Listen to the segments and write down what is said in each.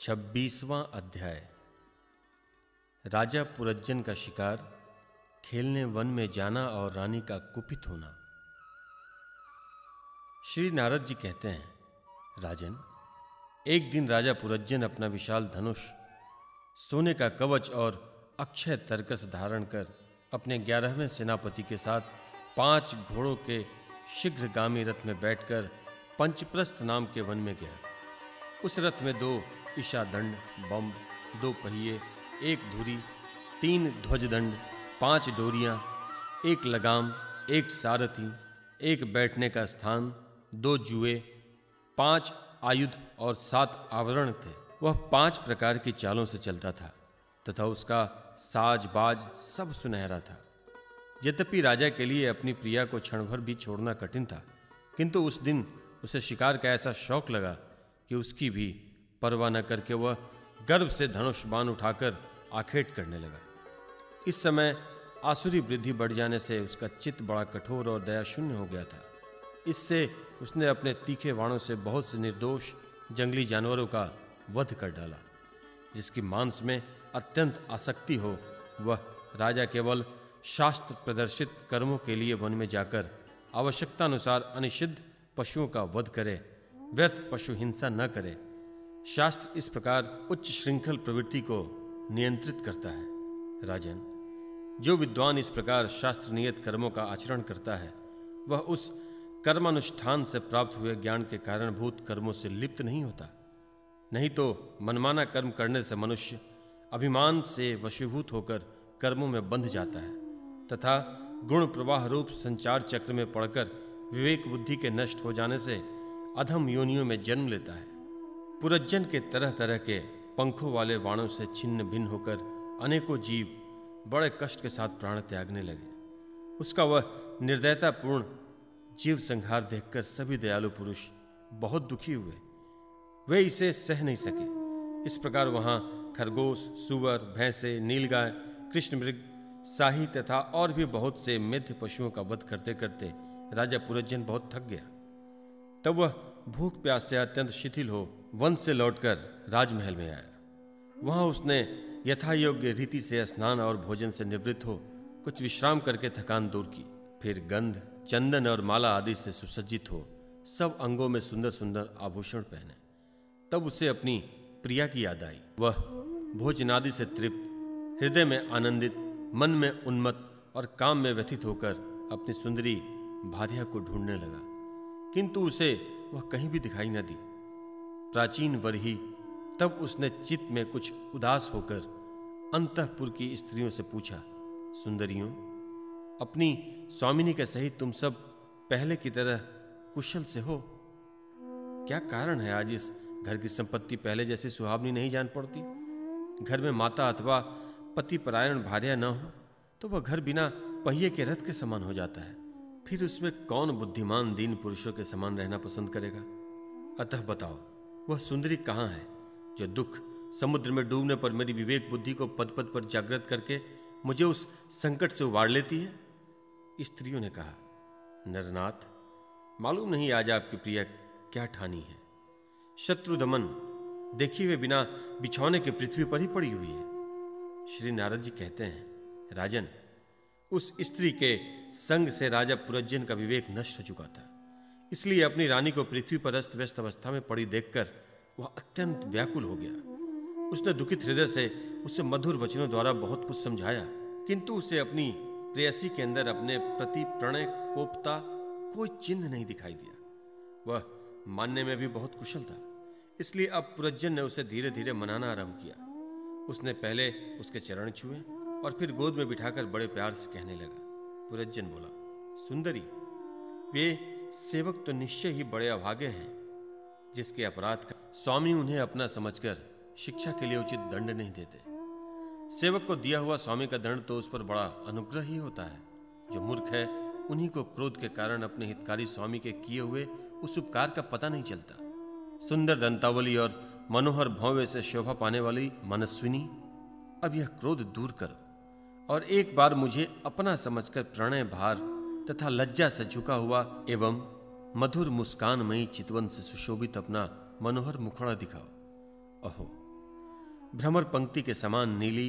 छब्बीसवां अध्याय। राजा पुरज्जन का शिकार, खेलने वन में जाना और रानी का कुपित होना। श्री नारद जी कहते हैं, राजन, एक दिन राजा पुरज्जन अपना विशाल धनुष, सोने का कवच और अक्षय तर्कस धारण कर अपने ग्यारहवें सेनापति के साथ पाँच घोड़ों के शीघ्रगामी रथ में बैठकर पंचप्रस्थ नाम के वन में गया। उस रथ में दो ईशा दंड बम, दो पहिए, एक धुरी, तीन ध्वजदंड, पाँच डोरियाँ, एक लगाम, एक सारथी, एक बैठने का स्थान, दो जुए, पाँच आयुध और सात आवरण थे। वह पाँच प्रकार की चालों से चलता था, तथा उसका साज बाज सब सुनहरा था। यद्यपि राजा के लिए अपनी प्रिया को क्षण भर भी छोड़ना कठिन था, किंतु उस दिन उसे शिकार का ऐसा शौक लगा कि उसकी भी परवाह न करके वह गर्व से धनुष बाण उठाकर आखेट करने लगा। इस समय आसुरी वृद्धि बढ़ जाने से उसका चित्त बड़ा कठोर और दया शून्य हो गया था। इससे उसने अपने तीखे वाणों से बहुत से निर्दोष जंगली जानवरों का वध कर डाला, जिसकी मांस में अत्यंत आसक्ति हो वह राजा केवल शास्त्र प्रदर्शित कर्मों के लिए वन में जाकर आवश्यकता अनुसार अनिषिद्ध पशुओं का वध करे, व्यर्थ पशु हिंसा न करे शास्त्र इस प्रकार उच्च श्रृंखल प्रवृत्ति को नियंत्रित करता है। राजन, जो विद्वान इस प्रकार शास्त्र नियत कर्मों का आचरण करता है, वह उस कर्मानुष्ठान से प्राप्त हुए ज्ञान के कारणभूत कर्मों से लिप्त नहीं होता। नहीं तो मनमाना कर्म करने से मनुष्य अभिमान से वशीभूत होकर कर्मों में बंध जाता है, तथा गुण प्रवाह रूप संचार चक्र में पड़कर विवेक बुद्धि के नष्ट हो जाने से अधम योनियों में जन्म लेता है। पुरज्जन के तरह तरह के पंखों वाले वाणों से छिन्न भिन्न होकर अनेकों जीव बड़े कष्ट के साथ प्राण त्यागने लगे। उसका वह निर्दयतापूर्ण जीव संहार देखकर सभी दयालु पुरुष बहुत दुखी हुए। वे इसे सह नहीं सके। इस प्रकार वहाँ खरगोश, सुअर, भैंसे, नीलगाय कृष्ण मृग शाही तथा और भी बहुत से मेध्य पशुओं का वध करते करते राजा पुरज्जन बहुत थक गया। तब वह भूख प्यास से अत्यंत शिथिल हो वन से लौटकर राजमहल में आया। वहाँ उसने यथा योग्य रीति से स्नान और भोजन से निवृत्त हो कुछ विश्राम करके थकान दूर की। फिर गंध, चंदन और माला आदि से सुसज्जित हो सब अंगों में सुंदर सुंदर आभूषण पहने। तब उसे अपनी प्रिया की याद आई। वह भोजनादि से तृप्त, हृदय में आनंदित, मन में उन्मत्त और काम में व्यथित होकर अपनी सुंदरी भार्या को ढूँढने लगा। किंतु उसे वह कहीं भी दिखाई न दी। प्राचीन वरही तब उसने चित्त में कुछ उदास होकर अंतपुर की स्त्रियों से पूछा, सुंदरियों, अपनी स्वामिनी के सहित तुम सब पहले की तरह कुशल से हो? क्या कारण है आज इस घर की संपत्ति पहले जैसी सुहावनी नहीं जान पड़ती? घर में माता अथवा पति परायण भार्या न हो तो वह घर बिना पहिए के रथ के समान हो जाता है। फिर उसमें कौन बुद्धिमान दीन पुरुषों के समान रहना पसंद करेगा? अतः बताओ वह सुंदरी कहाँ है, जो दुख समुद्र में डूबने पर मेरी विवेक बुद्धि को पद पद पर जागृत करके मुझे उस संकट से उबार लेती है? स्त्रियों ने कहा, नरनाथ, मालूम नहीं आज आपकी प्रिया क्या ठानी है। शत्रु दमन, देखी हुए बिना बिछौने के पृथ्वी पर ही पड़ी हुई है। श्री नारद जी कहते हैं, राजन, उस स्त्री के संग से राजा पुरज्जन का विवेक नष्ट हो चुका था। इसलिए अपनी रानी को पृथ्वी पर अस्त व्यस्त अवस्था में पड़ी देखकर वह अत्यंत व्याकुल हो गया। उसने दुखित हृदय से उसे मधुर वचनों द्वारा बहुत कुछ समझाया, किंतु उसे अपनी प्रेयसी के अंदर अपने प्रति प्रणय, कोपता कोई चिन्ह नहीं दिखाई दिया। वह मानने में भी बहुत कुशल था, इसलिए अब पुरज्जन ने उसे धीरे धीरे मनाना आरंभ किया। उसने पहले उसके चरण छुए और फिर गोद में बिठाकर बड़े प्यार से कहने लगा। पुरज्जन बोला, सुंदरी, वे सेवक तो निश्चय ही बड़े अभागे हैं, जिसके अपराध का स्वामी उन्हें अपना समझकर शिक्षा के लिए उचित दंड नहीं देते। सेवक को दिया हुआ स्वामी का दंड तो उस पर बड़ा अनुग्रह ही होता है। जो मूर्ख है, उन्हीं को क्रोध के कारण अपने हितकारी स्वामी के किए हुए उस उपकार का पता नहीं चलता। सुंदर दंतावली और मनोहर भव्य से शोभा पाने वाली मनस्विनी, अब यह क्रोध दूर करो और एक बार मुझे अपना समझकर प्रणय भार तथा लज्जा से झुका हुआ एवं मधुर मुस्कानमयी चितवन से सुशोभित अपना मनोहर मुखड़ा दिखाओ। अहो भ्रमर पंक्ति के समान नीली,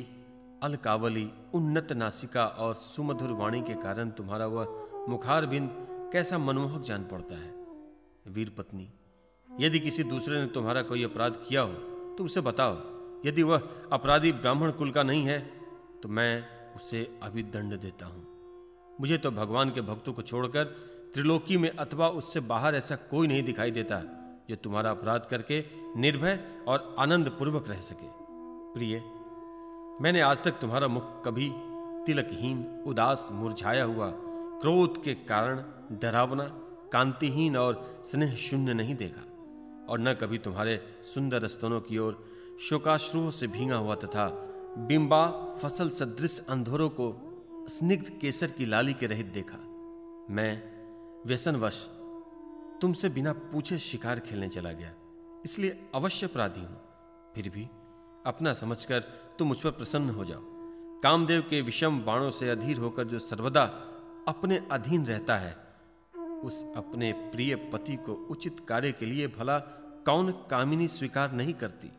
अलकावली, उन्नत नासिका और सुमधुर वाणी के कारण तुम्हारा वह मुखार बिंद कैसा मनमोहक जान पड़ता है। वीर पत्नी यदि किसी दूसरे ने तुम्हारा कोई अपराध किया हो तो उसे बताओ। यदि वह अपराधी ब्राह्मण कुल का नहीं है तो मैं उसे अभी दंड देता हूँ। मुझे तो भगवान के भक्तों को छोड़कर त्रिलोकी में अथवा उससे बाहर ऐसा कोई नहीं दिखाई देता, जो तुम्हारा अपराध करके निर्भय और आनंद पूर्वक रह सके। प्रिय, मैंने आज तक तुम्हारा मुख कभी तिलकहीन, उदास, मुरझाया हुआ, क्रोध के कारण डरावना, कांतिहीन और स्नेह शून्य नहीं देखा, और न कभी तुम्हारे सुंदर स्तनों की ओर शोकाश्रुओं से भींगा हुआ तथा बिंबा फ़सल सदृश अंधोरों को स्निग्ध केसर की लाली के रहित देखा। मैं, व्यसनवश, तुमसे बिना पूछे शिकार खेलने चला गया। इसलिए अवश्य अपराधी हूँ। फिर भी, अपना समझकर तुम मुझ पर प्रसन्न हो जाओ। कामदेव के विषम बाणों से अधीर होकर जो सर्वदा अपने अधीन रहता है, उस अपने प्रिय पति को उचित कार्य के लिए भला कौन कामिनी स्वीकार नहीं करती।